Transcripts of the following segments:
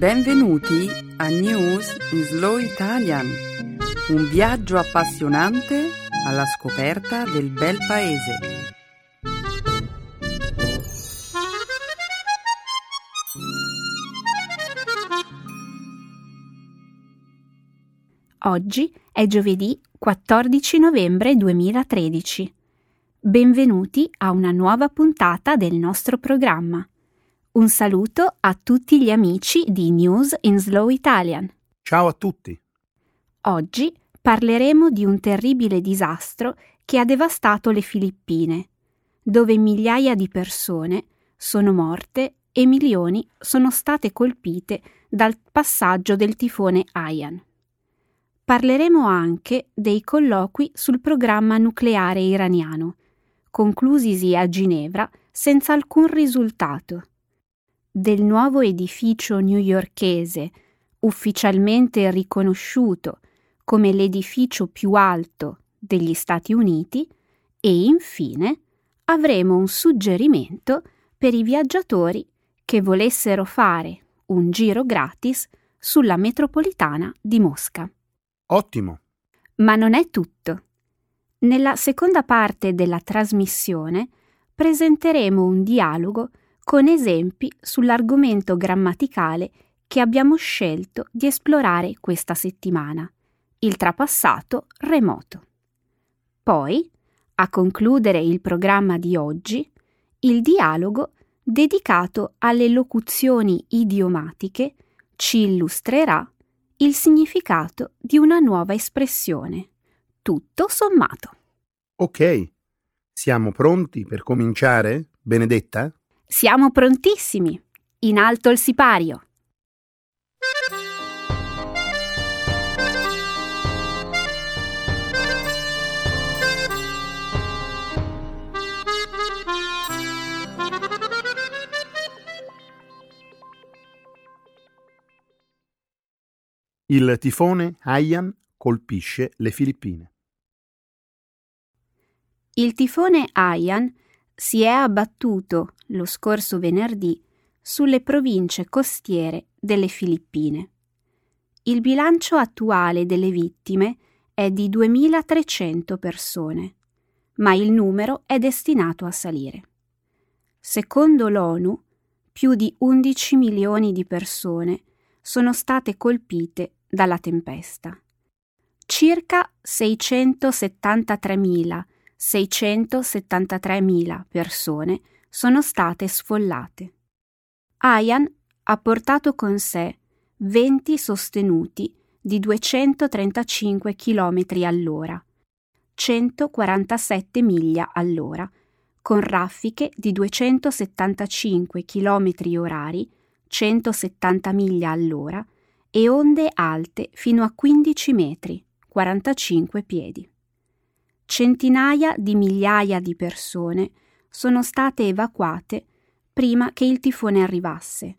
Benvenuti a News in Slow Italian, un viaggio appassionante alla scoperta del bel paese. Oggi è giovedì 14 novembre 2013. Benvenuti a una nuova puntata del nostro programma. Un saluto a tutti gli amici di News in Slow Italian. Ciao a tutti. Oggi parleremo di un terribile disastro che ha devastato le Filippine, dove migliaia di persone sono morte e milioni sono state colpite dal passaggio del tifone Haiyan. Parleremo anche dei colloqui sul programma nucleare iraniano, conclusisi a Ginevra senza alcun risultato del nuovo edificio newyorkese, ufficialmente riconosciuto come l'edificio più alto degli Stati Uniti, e infine avremo un suggerimento per i viaggiatori che volessero fare un giro gratis sulla metropolitana di Mosca. Ottimo. Ma non è tutto. Nella seconda parte della trasmissione presenteremo un dialogo con esempi sull'argomento grammaticale che abbiamo scelto di esplorare questa settimana, il trapassato remoto. Poi, a concludere il programma di oggi, il dialogo dedicato alle locuzioni idiomatiche ci illustrerà il significato di una nuova espressione, tutto sommato. Ok, siamo pronti per cominciare, Benedetta? Siamo prontissimi. In alto il sipario. Il tifone Haiyan colpisce le Filippine. Il tifone Haiyan si è abbattuto lo scorso venerdì sulle province costiere delle Filippine. Il bilancio attuale delle vittime è di 2.300 persone, ma il numero è destinato a salire. Secondo l'ONU, più di 11 milioni di persone sono state colpite dalla tempesta. Circa 673.000 673.000 persone sono state sfollate. Ayan ha portato con sé venti sostenuti di 235 km all'ora, 147 miglia all'ora, con raffiche di 275 km orari, 170 miglia all'ora, e onde alte fino a 15 metri, 45 piedi centinaia di migliaia di persone sono state evacuate prima che il tifone arrivasse,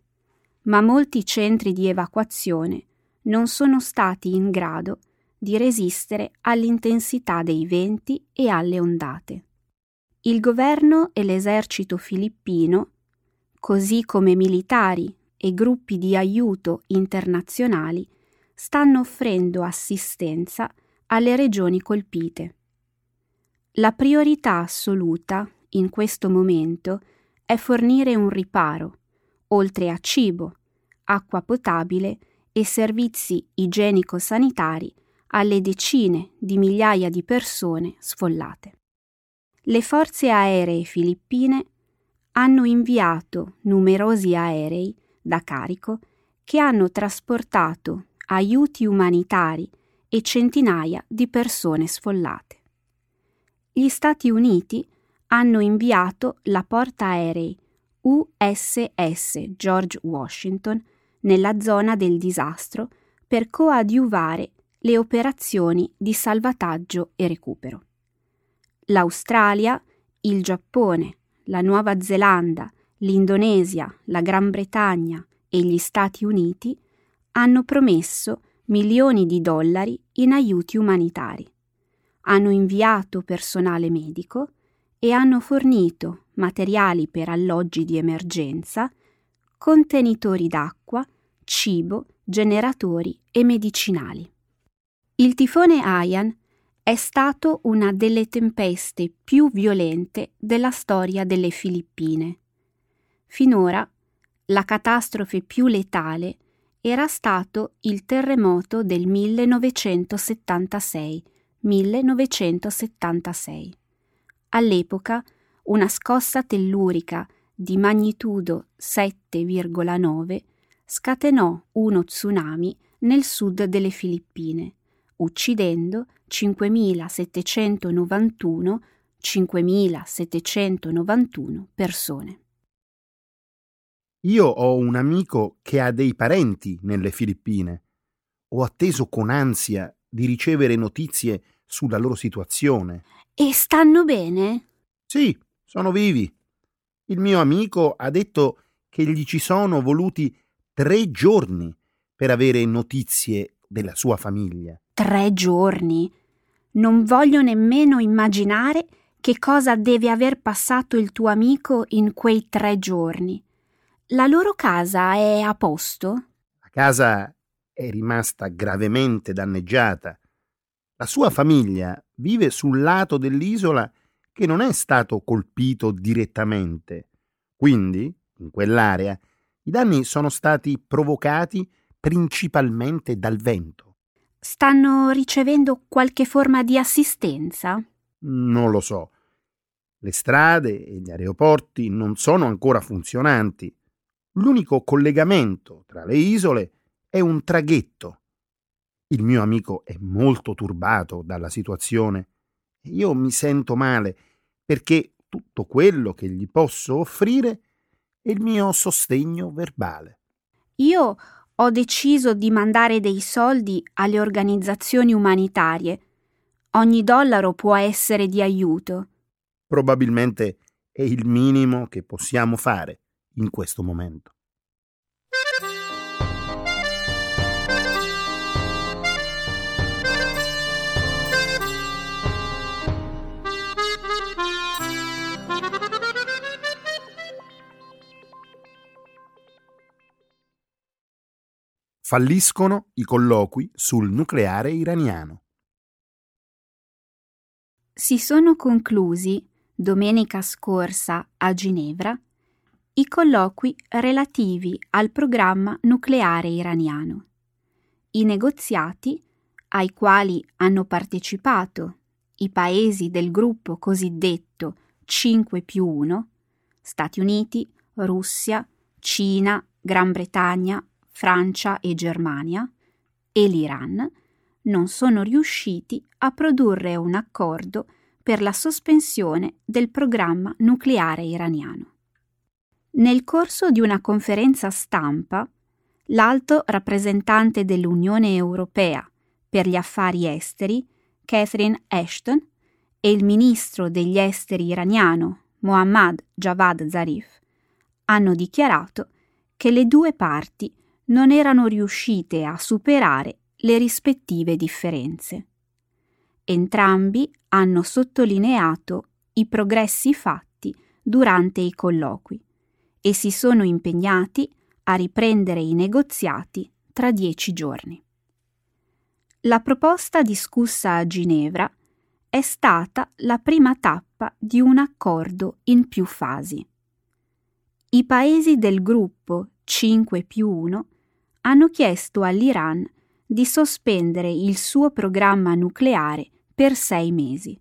ma molti centri di evacuazione non sono stati in grado di resistere all'intensità dei venti e alle ondate. Il governo e l'esercito filippino, così come militari e gruppi di aiuto internazionali, stanno offrendo assistenza alle regioni colpite. La priorità assoluta, in questo momento, è fornire un riparo, oltre a cibo, acqua potabile e servizi igienico-sanitari alle decine di migliaia di persone sfollate. Le forze aeree filippine hanno inviato numerosi aerei da carico che hanno trasportato aiuti umanitari e centinaia di persone sfollate gli Stati Uniti hanno inviato la portaerei USS George Washington nella zona del disastro per coadiuvare le operazioni di salvataggio e recupero. L'Australia, il Giappone, la Nuova Zelanda, l'Indonesia, la Gran Bretagna e gli Stati Uniti hanno promesso milioni di dollari in aiuti umanitari hanno inviato personale medico e hanno fornito materiali per alloggi di emergenza, contenitori d'acqua, cibo, generatori e medicinali. Il tifone Haiyan è stato una delle tempeste più violente della storia delle Filippine. Finora la catastrofe più letale era stato il terremoto del 1976. 1976. All'epoca una scossa tellurica di magnitudo 7,9 scatenò uno tsunami nel sud delle Filippine, uccidendo 5.791 5.791 persone. Io ho un amico che ha dei parenti nelle Filippine. Ho atteso con ansia di ricevere notizie sulla loro situazione. E stanno bene? Sì, sono vivi. Il mio amico ha detto che gli ci sono voluti tre giorni per avere notizie della sua famiglia. Tre giorni? Non voglio nemmeno immaginare che cosa deve aver passato il tuo amico in quei tre giorni. La loro casa è a posto? La casa è rimasta gravemente danneggiata. La sua famiglia vive sul lato dell'isola che non è stato colpito direttamente. Quindi, in quell'area, i danni sono stati provocati principalmente dal vento. Stanno ricevendo qualche forma di assistenza? Non lo so. Le strade e gli aeroporti non sono ancora funzionanti L'unico collegamento tra le isole è un traghetto. Il mio amico è molto turbato dalla situazione e io mi sento male perché tutto quello che gli posso offrire è il mio sostegno verbale. Io ho deciso di mandare dei soldi alle organizzazioni umanitarie. Ogni dollaro può essere di aiuto. Probabilmente è il minimo che possiamo fare in questo momento. Falliscono i colloqui sul nucleare iraniano. Si sono conclusi domenica scorsa a Ginevra i colloqui relativi al programma nucleare iraniano. I negoziati, ai quali hanno partecipato i paesi del gruppo cosiddetto 5 più 1, Stati Uniti, Russia, Cina, Gran Bretagna, Francia e Germania, e l'Iran, non sono riusciti a produrre un accordo per la sospensione del programma nucleare iraniano. Nel corso di una conferenza stampa, l'alto rappresentante dell'Unione Europea per gli affari esteri, Catherine Ashton, e il ministro degli esteri iraniano, Mohammad Javad Zarif, hanno dichiarato che le due parti non erano riuscite a superare le rispettive differenze. Entrambi hanno sottolineato i progressi fatti durante i colloqui e si sono impegnati a riprendere i negoziati tra dieci giorni. La proposta discussa a Ginevra è stata la prima tappa di un accordo in più fasi. I paesi del gruppo 5 più 1 hanno chiesto all'Iran di sospendere il suo programma nucleare per sei mesi.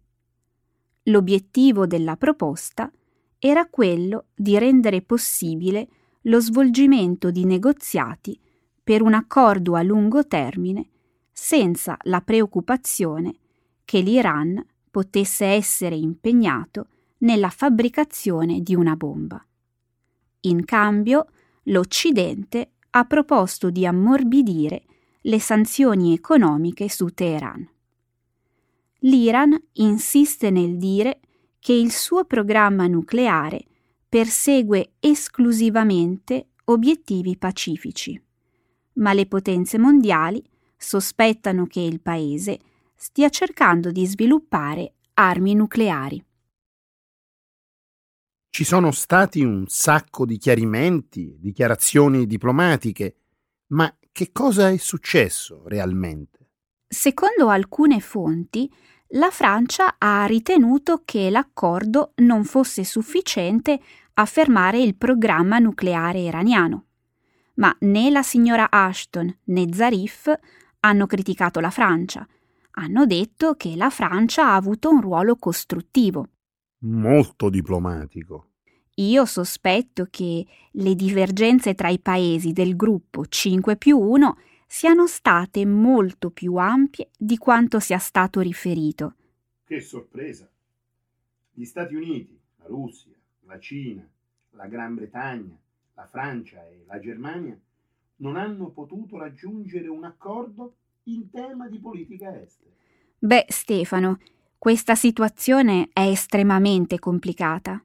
L'obiettivo della proposta era quello di rendere possibile lo svolgimento di negoziati per un accordo a lungo termine senza la preoccupazione che l'Iran potesse essere impegnato nella fabbricazione di una bomba. In cambio, l'Occidente ha proposto di ammorbidire le sanzioni economiche su Teheran. L'Iran insiste nel dire che il suo programma nucleare persegue esclusivamente obiettivi pacifici, ma le potenze mondiali sospettano che il paese stia cercando di sviluppare armi nucleari. Ci sono stati un sacco di chiarimenti, dichiarazioni diplomatiche, Ma che cosa è successo realmente? Secondo alcune fonti, la Francia ha ritenuto che l'accordo non fosse sufficiente a fermare il programma nucleare iraniano. Ma né la signora Ashton né Zarif hanno criticato la Francia. Hanno detto che la Francia ha avuto un ruolo costruttivo. Molto diplomatico. Io sospetto che le divergenze tra i paesi del gruppo 5 più 1 siano state molto più ampie di quanto sia stato riferito. Che sorpresa! Gli Stati Uniti, la Russia, la Cina, la Gran Bretagna, la Francia e la Germania non hanno potuto raggiungere un accordo in tema di politica estera. Beh, Stefano, questa situazione è estremamente complicata.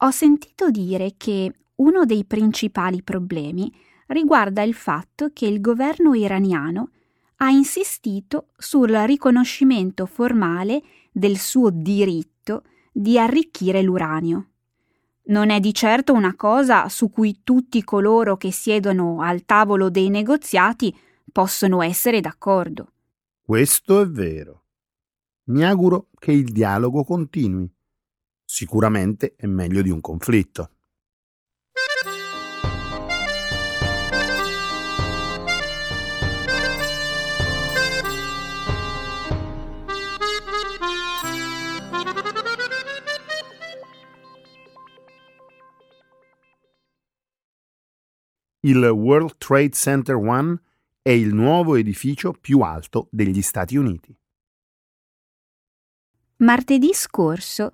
Ho sentito dire che uno dei principali problemi riguarda il fatto che il governo iraniano ha insistito sul riconoscimento formale del suo diritto di arricchire l'uranio. Non è di certo una cosa su cui tutti coloro che siedono al tavolo dei negoziati possono essere d'accordo. Questo è vero. Mi auguro che il dialogo continui. Sicuramente è meglio di un conflitto. Il World Trade Center One è il nuovo edificio più alto degli Stati Uniti. Martedì scorso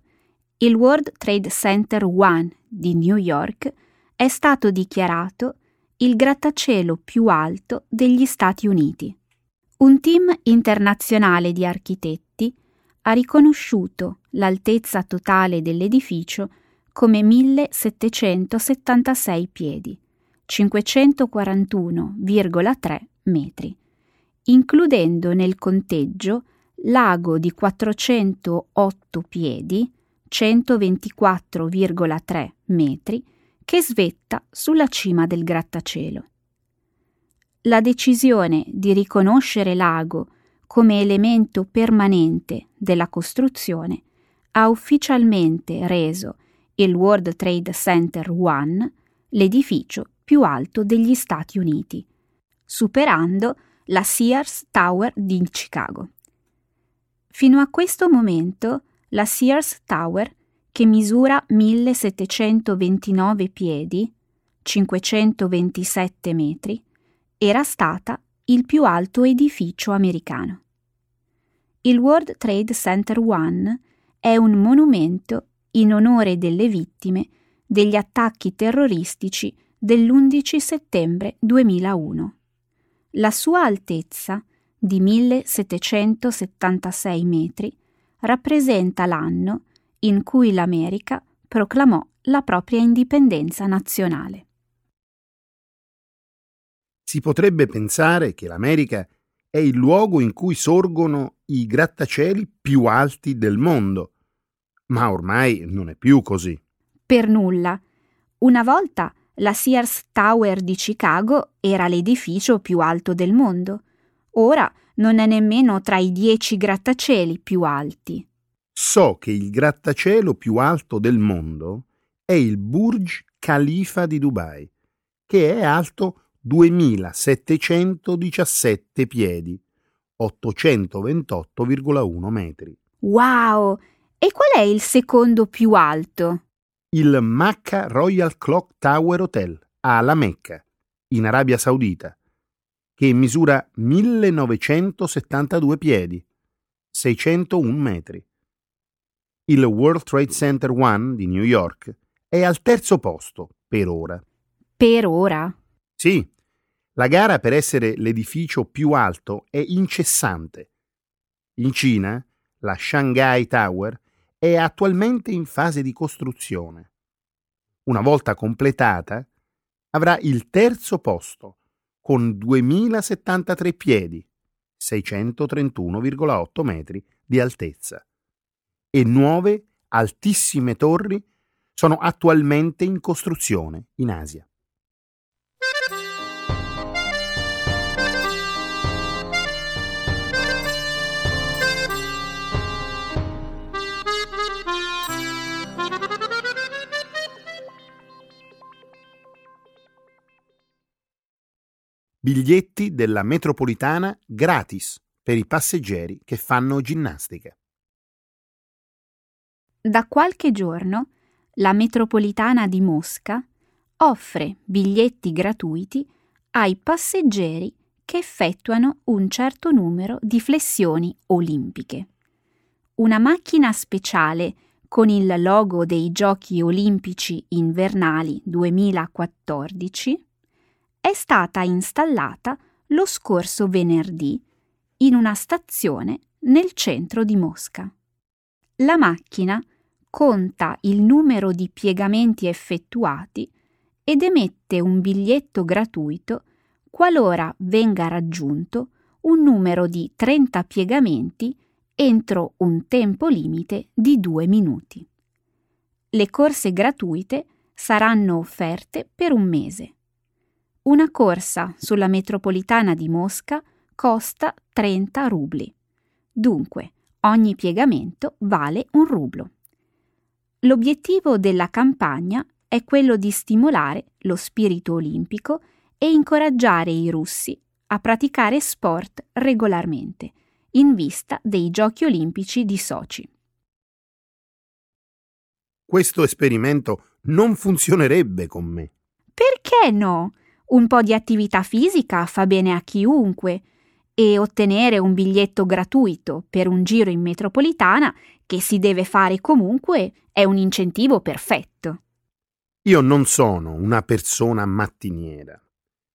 il World Trade Center One di New York è stato dichiarato il grattacielo più alto degli Stati Uniti. Un team internazionale di architetti ha riconosciuto l'altezza totale dell'edificio come 1776 piedi 541,3 metri, includendo nel conteggio l'ago di 408 piedi, 124,3 metri, che svetta sulla cima del grattacielo. La decisione di riconoscere l'ago come elemento permanente della costruzione ha ufficialmente reso il World Trade Center One l'edificio più alto degli Stati Uniti, superando la Sears Tower di Chicago. Fino a questo momento la Sears Tower, che misura 1729 piedi, 527 metri, era stata il più alto edificio americano. Il World Trade Center One è un monumento in onore delle vittime degli attacchi terroristici dell'11 settembre 2001. La sua altezza, di 1776 metri, rappresenta l'anno in cui l'America proclamò la propria indipendenza nazionale. Si potrebbe pensare che l'America è il luogo in cui sorgono i grattacieli più alti del mondo, ma ormai non è più così. Per nulla. Una volta la Sears Tower di Chicago era l'edificio più alto del mondo. Ora non è nemmeno tra i dieci grattacieli più alti. So che il grattacielo più alto del mondo è il Burj Khalifa di Dubai, che è alto 2717 piedi, 828,1 metri. Wow! E qual è il secondo più alto? il Makkah Royal Clock Tower Hotel a La Mecca, in Arabia Saudita, che misura 1972 piedi, 601 metri. Il World Trade Center One di New York è al terzo posto per ora. Per ora? Sì, la gara per essere l'edificio più alto è incessante. In Cina, la Shanghai Tower è attualmente in fase di costruzione. Una volta completata, avrà il terzo posto con 2073 piedi, 631,8 metri di altezza, e nuove altissime torri sono attualmente in costruzione in Asia. Biglietti della metropolitana gratis per i passeggeri che fanno ginnastica. Da qualche giorno la metropolitana di Mosca offre biglietti gratuiti ai passeggeri che effettuano un certo numero di flessioni olimpiche. Una macchina speciale con il logo dei Giochi olimpici invernali 2014 è stata installata lo scorso venerdì in una stazione nel centro di Mosca. La macchina conta il numero di piegamenti effettuati ed emette un biglietto gratuito qualora venga raggiunto un numero di 30 piegamenti entro un tempo limite di due minuti. Le corse gratuite saranno offerte per un mese. Una corsa sulla metropolitana di Mosca costa 30 rubli. Dunque, ogni piegamento vale un rublo. L'obiettivo della campagna è quello di stimolare lo spirito olimpico e incoraggiare i russi a praticare sport regolarmente, in vista dei Giochi olimpici di Sochi. Questo esperimento non funzionerebbe con me. Perché no? Un po' di attività fisica fa bene a chiunque e ottenere un biglietto gratuito per un giro in metropolitana che si deve fare comunque è un incentivo perfetto. Io non sono una persona mattiniera.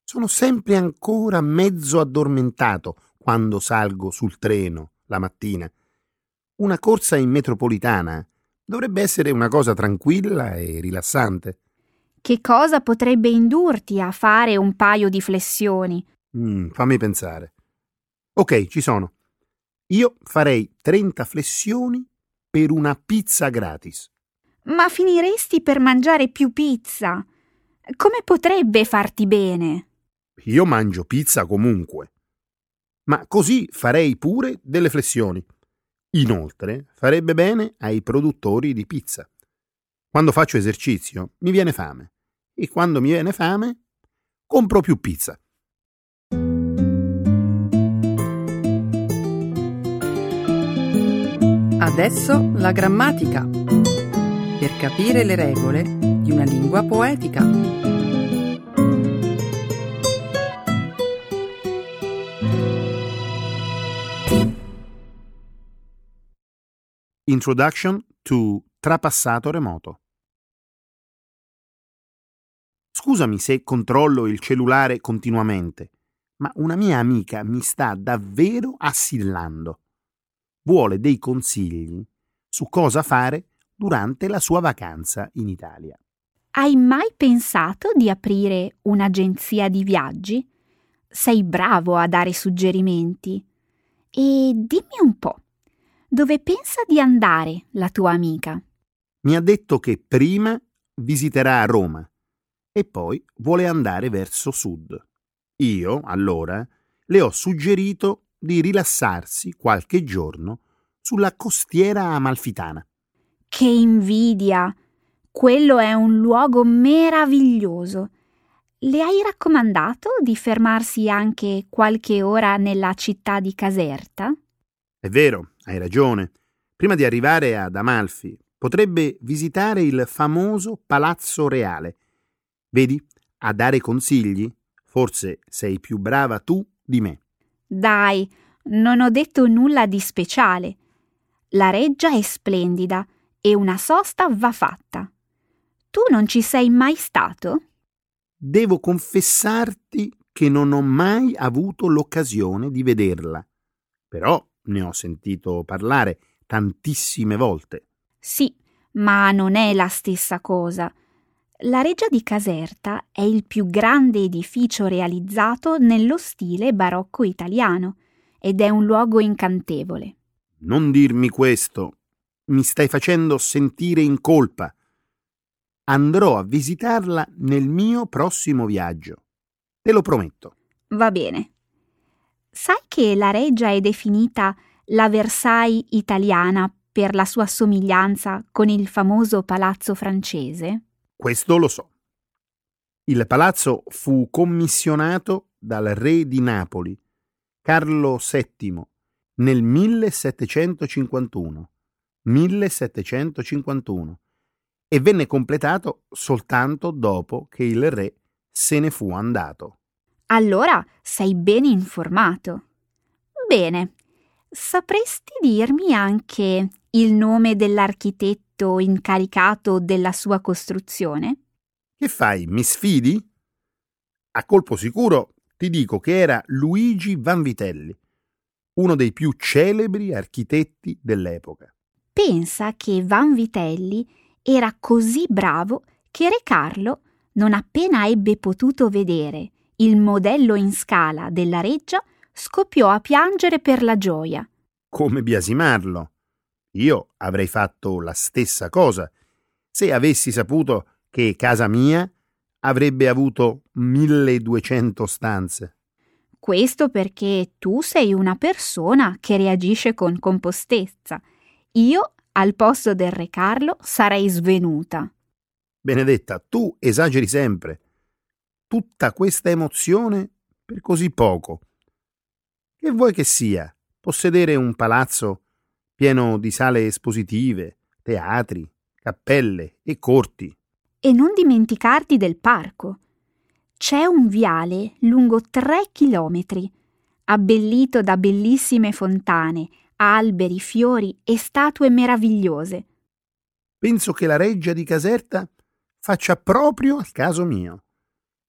Sono sempre ancora mezzo addormentato quando salgo sul treno la mattina. Una corsa in metropolitana dovrebbe essere una cosa tranquilla e rilassante. Che cosa potrebbe indurti a fare un paio di flessioni? Mm, fammi pensare. Ok, ci sono. Io farei 30 flessioni per una pizza gratis. Ma finiresti per mangiare più pizza. Come potrebbe farti bene? Io mangio pizza comunque. Ma così farei pure delle flessioni. Inoltre, farebbe bene ai produttori di pizza. Quando faccio esercizio mi viene fame e quando mi viene fame compro più pizza. Adesso la grammatica. Per capire le regole di una lingua poetica. Introduction to Trapassato remoto. Scusami se controllo il cellulare continuamente, ma una mia amica mi sta davvero assillando. Vuole dei consigli su cosa fare durante la sua vacanza in Italia. Hai mai pensato di aprire un'agenzia di viaggi? Sei bravo a dare suggerimenti. E dimmi un po', dove pensa di andare la tua amica? Mi ha detto che prima visiterà Roma e poi vuole andare verso sud. Io, allora, le ho suggerito di rilassarsi qualche giorno sulla costiera amalfitana. Che invidia! Quello è un luogo meraviglioso. Le hai raccomandato di fermarsi anche qualche ora nella città di Caserta? È vero, hai ragione. Prima di arrivare ad Amalfi, potrebbe visitare il famoso Palazzo Reale Vedi, a dare consigli, forse sei più brava tu di me. Dai, non ho detto nulla di speciale. La reggia è splendida e una sosta va fatta. Tu non ci sei mai stato? Devo confessarti che non ho mai avuto l'occasione di vederla. Però ne ho sentito parlare tantissime volte. Sì, ma non è la stessa cosa. La Reggia di Caserta è il più grande edificio realizzato nello stile barocco italiano ed è un luogo incantevole. Non dirmi questo, mi stai facendo sentire in colpa. Andrò a visitarla nel mio prossimo viaggio. Te lo prometto. Va bene. Sai che la Reggia è definita la Versailles italiana per la sua somiglianza con il famoso palazzo francese? Questo lo so. Il palazzo fu commissionato dal re di Napoli, Carlo VII, nel 1751. 1751 e venne completato soltanto dopo che il re se ne fu andato. Allora sei ben informato. Bene, sapresti dirmi anche il nome dell'architetto incaricato della sua costruzione? Che fai, mi sfidi? A colpo sicuro ti dico che era Luigi Vanvitelli, uno dei più celebri architetti dell'epoca. Pensa che Vanvitelli era così bravo che Re Carlo, non appena ebbe potuto vedere il modello in scala della reggia, scoppiò a piangere per la gioia. Come biasimarlo? Io avrei fatto la stessa cosa se avessi saputo che casa mia avrebbe avuto 1200 stanze. Questo perché tu sei una persona che reagisce con compostezza. Io, al posto del re Carlo, sarei svenuta. Benedetta, tu esageri sempre. Tutta questa emozione per così poco. Che vuoi che sia? Possedere un palazzo pieno di sale espositive, teatri, cappelle e corti. E non dimenticarti del parco. C'è un viale lungo tre chilometri, abbellito da bellissime fontane, alberi, fiori e statue meravigliose. Penso che la reggia di Caserta faccia proprio al caso mio.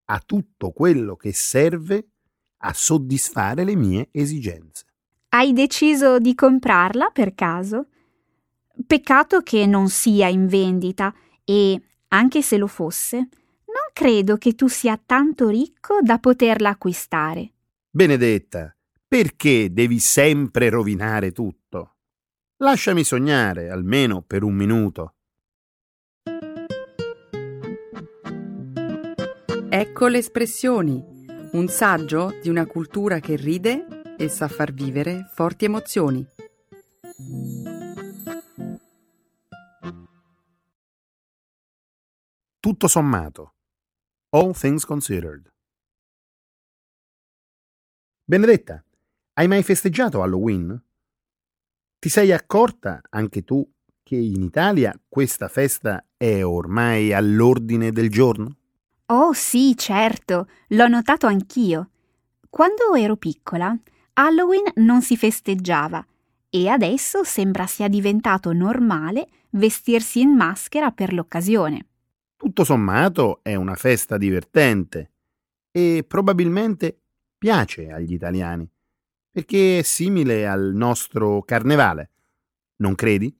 Ha tutto quello che serve a soddisfare le mie esigenze. Hai deciso di comprarla per caso? Peccato che non sia in vendita e, anche se lo fosse, non credo che tu sia tanto ricco da poterla acquistare. Benedetta, perché devi sempre rovinare tutto? Lasciami sognare, almeno per un minuto. Ecco le espressioni, un saggio di una cultura che ride e sa far vivere forti emozioni. Tutto sommato. All things considered. Benedetta, hai mai festeggiato Halloween? Ti sei accorta anche tu che in Italia questa festa è ormai all'ordine del giorno? Oh sì, certo, l'ho notato anch'io. Quando ero piccola Halloween non si festeggiava e adesso sembra sia diventato normale vestirsi in maschera per l'occasione. Tutto sommato è una festa divertente e probabilmente piace agli italiani, perché è simile al nostro carnevale, non credi?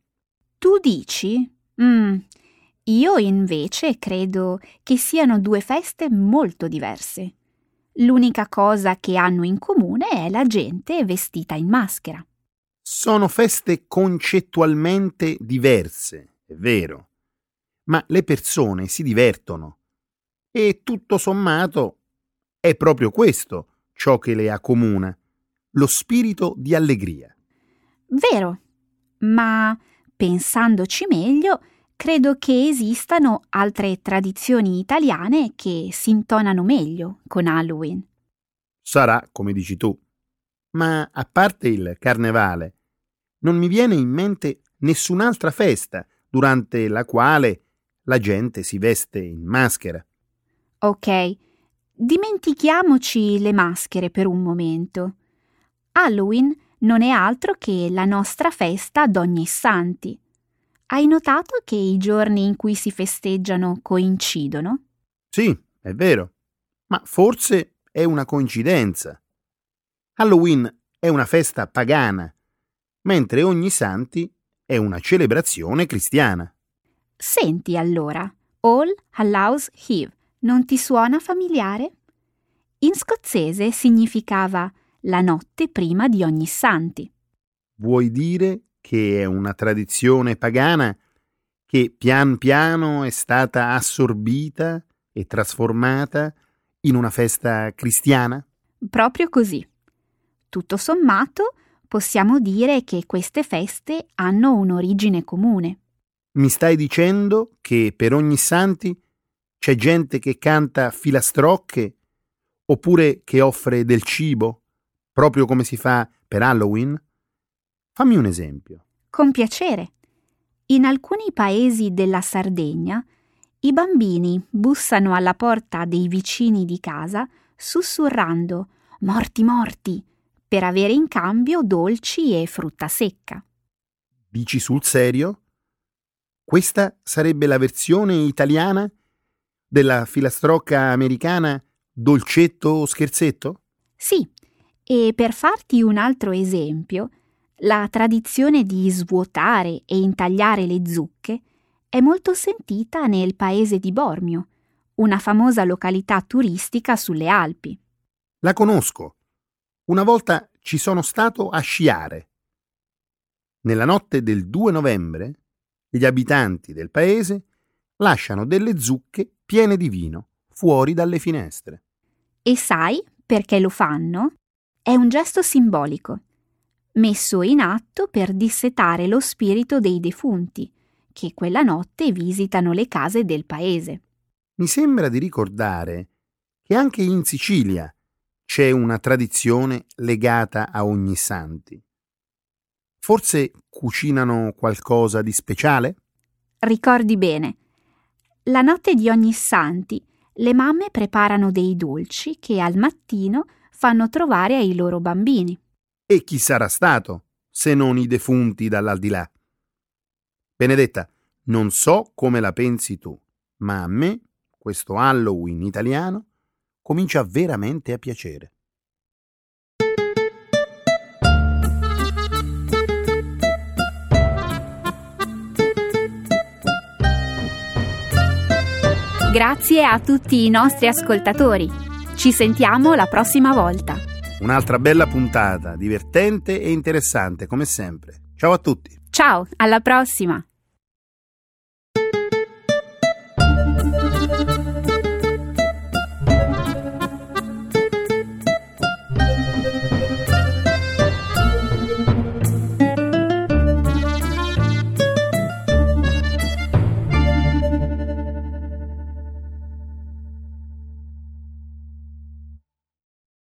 Tu dici? Mm, io invece credo che siano due feste molto diverse. L'unica cosa che hanno in comune è la gente vestita in maschera. Sono feste concettualmente diverse, è vero, ma le persone si divertono e tutto sommato è proprio questo ciò che le accomuna, lo spirito di allegria. Vero, ma pensandoci meglio, credo che esistano altre tradizioni italiane che si intonano meglio con Halloween. Sarà come dici tu, ma a parte il carnevale, non mi viene in mente nessun'altra festa durante la quale la gente si veste in maschera. Ok, dimentichiamoci le maschere per un momento. Halloween non è altro che la nostra festa d'ogni santi hai notato che i giorni in cui si festeggiano coincidono? Sì, è vero, ma forse è una coincidenza. Halloween è una festa pagana, mentre ogni santi è una celebrazione cristiana. Senti allora, All Hallows Eve non ti suona familiare? In scozzese significava la notte prima di ogni santi. Vuoi dire che è una tradizione pagana che pian piano è stata assorbita e trasformata in una festa cristiana? Proprio così. Tutto sommato, possiamo dire che queste feste hanno un'origine comune. Mi stai dicendo che per ogni santi c'è gente che canta filastrocche Oppure che offre del cibo, proprio come si fa per Halloween? Fammi un esempio. Con piacere. In alcuni paesi della Sardegna i bambini bussano alla porta dei vicini di casa sussurrando morti morti per avere in cambio dolci e frutta secca. Dici sul serio? Questa sarebbe la versione italiana della filastrocca americana dolcetto o scherzetto? Sì, e per farti un altro esempio, la tradizione di svuotare e intagliare le zucche è molto sentita nel paese di Bormio, una famosa località turistica sulle Alpi. La conosco. Una volta ci sono stato a sciare. Nella notte del 2 novembre gli abitanti del paese lasciano delle zucche piene di vino fuori dalle finestre. E sai perché lo fanno? È un gesto simbolico, messo in atto per dissetare lo spirito dei defunti, che quella notte visitano le case del paese. Mi sembra di ricordare che anche in Sicilia c'è una tradizione legata a ogni santi. Forse cucinano qualcosa di speciale? Ricordi bene. La notte di ogni santi le mamme preparano dei dolci che al mattino fanno trovare ai loro bambini. E chi sarà stato, se non i defunti dall'aldilà? Benedetta, non so come la pensi tu, ma a me questo Halloween italiano comincia veramente a piacere. Grazie a tutti i nostri ascoltatori. Ci sentiamo la prossima volta. Un'altra bella puntata, divertente e interessante come sempre. Ciao a tutti. Ciao, alla prossima.